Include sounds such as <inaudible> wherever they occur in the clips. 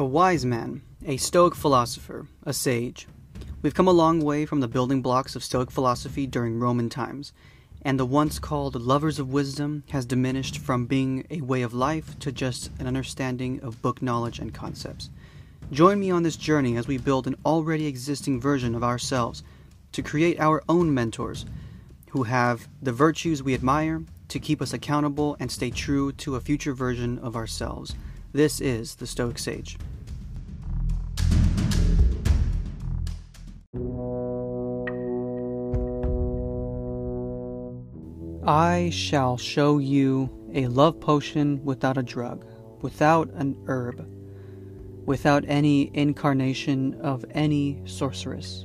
a wise man, a Stoic philosopher, a sage. We've come a long way from the building blocks of Stoic philosophy during Roman times, and the once called lovers of wisdom has diminished from being a way of life to just an understanding of book knowledge and concepts. Join me on this journey as we build an already existing version of ourselves to create our own mentors who have the virtues we admire to keep us accountable and stay true to a future version of ourselves. This is the Stoic Sage. I shall show you a love potion without a drug, without an herb, without any incarnation of any sorceress.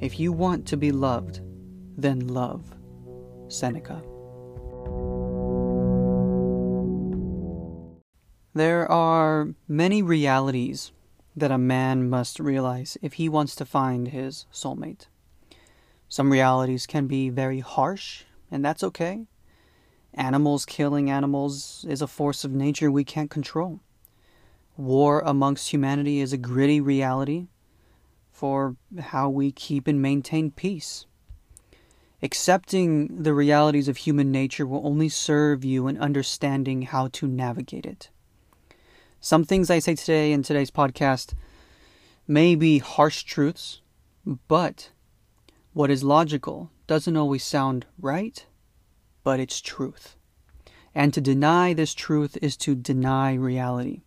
If you want to be loved, then love. Seneca. There are many realities that a man must realize if he wants to find his soulmate. Some realities can be very harsh, and that's okay. Animals killing animals is a force of nature we can't control. War amongst humanity is a gritty reality for how we keep and maintain peace. Accepting the realities of human nature will only serve you in understanding how to navigate it. Some things I say today in today's podcast may be harsh truths, but what is logical doesn't always sound right, but it's truth. And to deny this truth is to deny reality.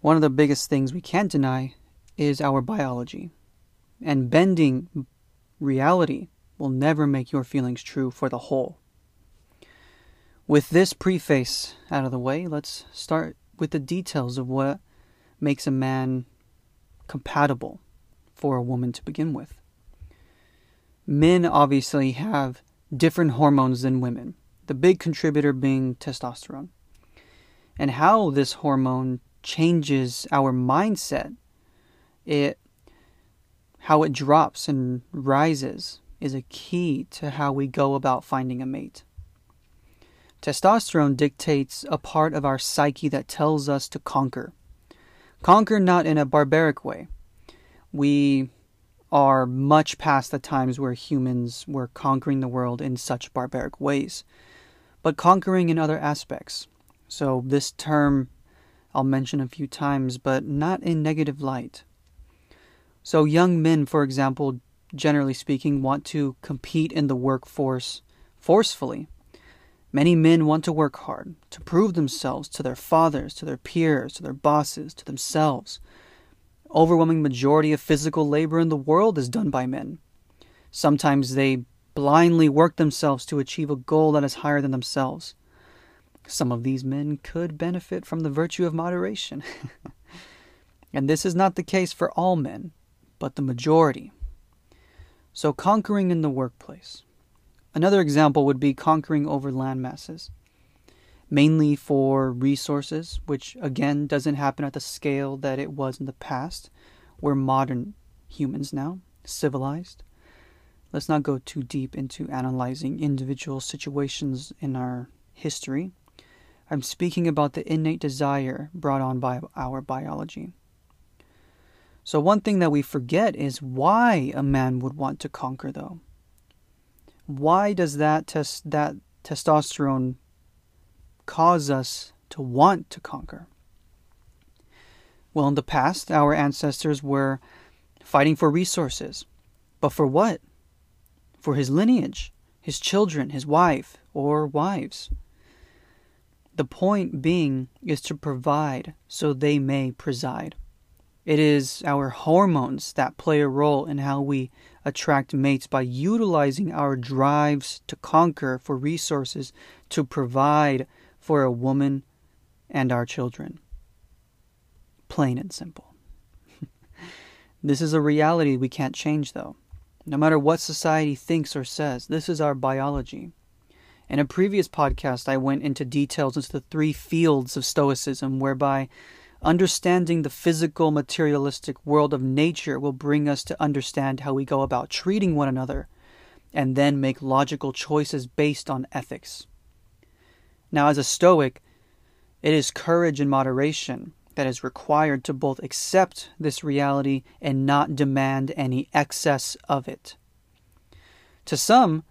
One of the biggest things we can't deny is our biology. And bending reality will never make your feelings true for the whole. With this preface out of the way, let's start with the details of what makes a man compatible for a woman to begin with. Men obviously have different hormones than women, the big contributor being testosterone. And how this hormone changes our mindset, it how it drops and rises is a key to how we go about finding a mate. Testosterone dictates a part of our psyche that tells us to conquer. Conquer not in a barbaric way. We are much past the times where humans were conquering the world in such barbaric ways, but conquering in other aspects. So, this term I'll mention a few times, but not in negative light. So, young men, for example, generally speaking, want to compete in the workforce forcefully Many men want to work hard, to prove themselves to their fathers, to their peers, to their bosses, to themselves. Overwhelming majority of physical labor in the world is done by men. Sometimes they blindly work themselves to achieve a goal that is higher than themselves. Some of these men could benefit from the virtue of moderation. <laughs> and this is not the case for all men, but the majority. So, conquering in the workplace, Another example would be conquering over land masses, mainly for resources, which again doesn't happen at the scale that it was in the past. We're modern humans now, civilized. Let's not go too deep into analyzing individual situations in our history. I'm speaking about the innate desire brought on by our biology. So, one thing that we forget is why a man would want to conquer, though why does that test that testosterone cause us to want to conquer? Well, in the past, our ancestors were fighting for resources. But for what? For his lineage, his children, his wife, or wives. The point being is to provide so they may preside. It is our hormones that play a role in how we attract mates by utilizing our drives to conquer for resources to provide for a woman and our children. Plain and simple. <laughs> this is a reality we can't change, though. No matter what society thinks or says, this is our biology. In a previous podcast, I went into details into the three fields of Stoicism, whereby Understanding the physical, materialistic world of nature will bring us to understand how we go about treating one another and then make logical choices based on ethics. Now, as a Stoic, it is courage and moderation that is required to both accept this reality and not demand any excess of it. To some,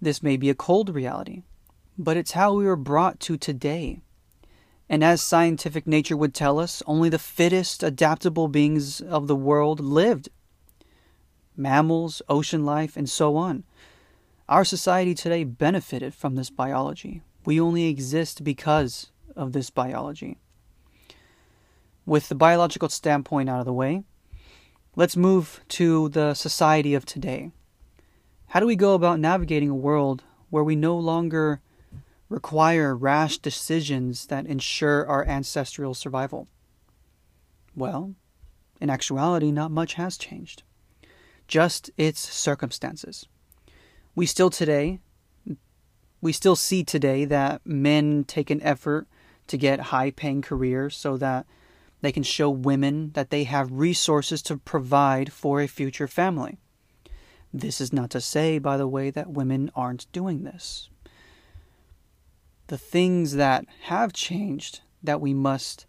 this may be a cold reality, but it's how we were brought to today. And as scientific nature would tell us, only the fittest adaptable beings of the world lived mammals, ocean life, and so on. Our society today benefited from this biology. We only exist because of this biology. With the biological standpoint out of the way, let's move to the society of today. How do we go about navigating a world where we no longer require rash decisions that ensure our ancestral survival? Well, in actuality, not much has changed, just its circumstances. We still today, we still see today that men take an effort to get high paying careers so that they can show women that they have resources to provide for a future family. This is not to say, by the way, that women aren't doing this. The things that have changed that we must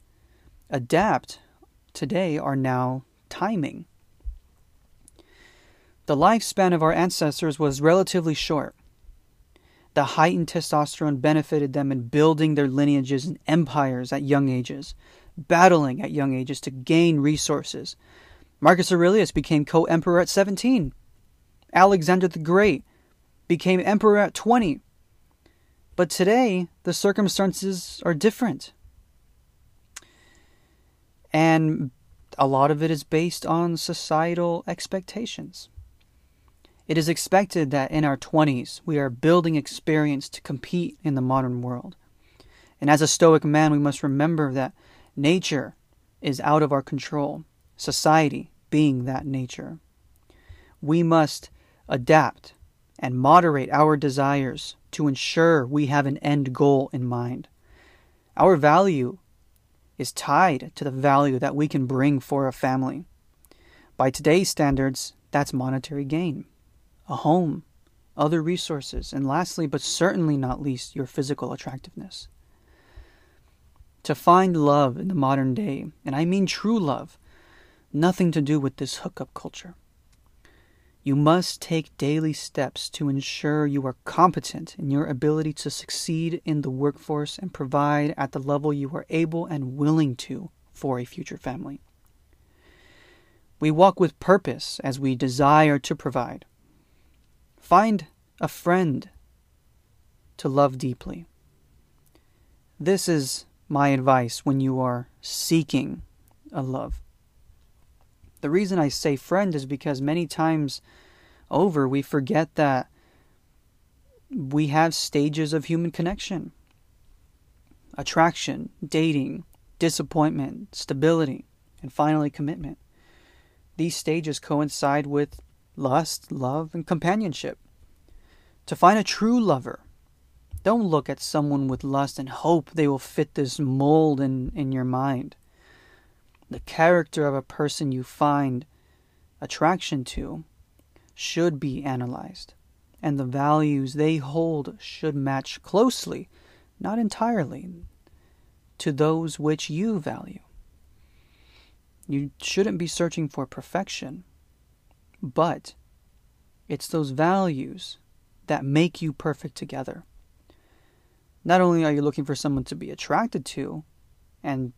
adapt today are now timing. The lifespan of our ancestors was relatively short. The heightened testosterone benefited them in building their lineages and empires at young ages, battling at young ages to gain resources. Marcus Aurelius became co emperor at 17. Alexander the Great became emperor at 20. But today, the circumstances are different. And a lot of it is based on societal expectations. It is expected that in our 20s we are building experience to compete in the modern world. And as a Stoic man, we must remember that nature is out of our control, society being that nature. We must adapt and moderate our desires to ensure we have an end goal in mind. Our value is tied to the value that we can bring for a family. By today's standards, that's monetary gain a home, other resources, and lastly, but certainly not least, your physical attractiveness. To find love in the modern day, and I mean true love, nothing to do with this hookup culture. You must take daily steps to ensure you are competent in your ability to succeed in the workforce and provide at the level you are able and willing to for a future family. We walk with purpose as we desire to provide. Find a friend to love deeply. This is my advice when you are seeking a love. The reason I say friend is because many times over we forget that we have stages of human connection attraction, dating, disappointment, stability, and finally commitment. These stages coincide with lust, love, and companionship. To find a true lover, don't look at someone with lust and hope they will fit this mold in, in your mind. The character of a person you find attraction to should be analyzed, and the values they hold should match closely, not entirely, to those which you value. You shouldn't be searching for perfection, but it's those values that make you perfect together. Not only are you looking for someone to be attracted to and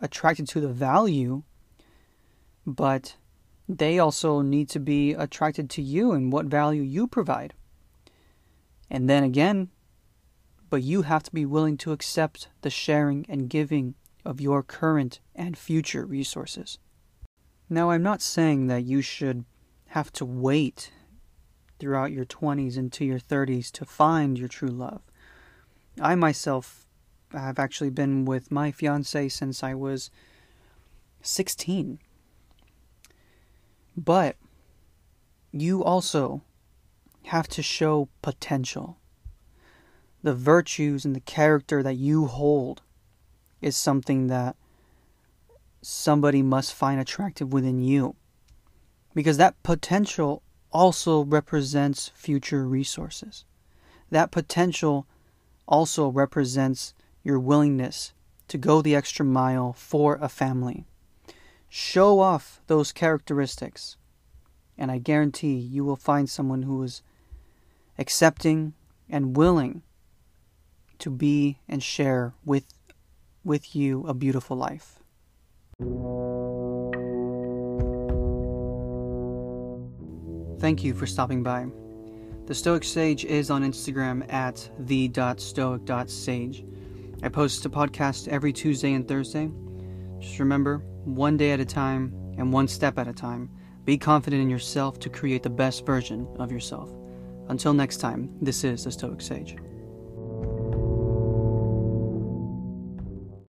attracted to the value, but they also need to be attracted to you and what value you provide. And then again, but you have to be willing to accept the sharing and giving of your current and future resources. Now, I'm not saying that you should have to wait throughout your 20s into your 30s to find your true love. I myself have actually been with my fiance since I was 16. But you also have to show potential. The virtues and the character that you hold is something that somebody must find attractive within you. Because that potential also represents future resources. That potential also represents your willingness to go the extra mile for a family. Show off those characteristics, and I guarantee you will find someone who is accepting and willing to be and share with with you a beautiful life. Thank you for stopping by. The Stoic Sage is on Instagram at the.stoic.sage. I post a podcast every Tuesday and Thursday. Just remember, one day at a time and one step at a time, be confident in yourself to create the best version of yourself. Until next time, this is the Stoic Sage.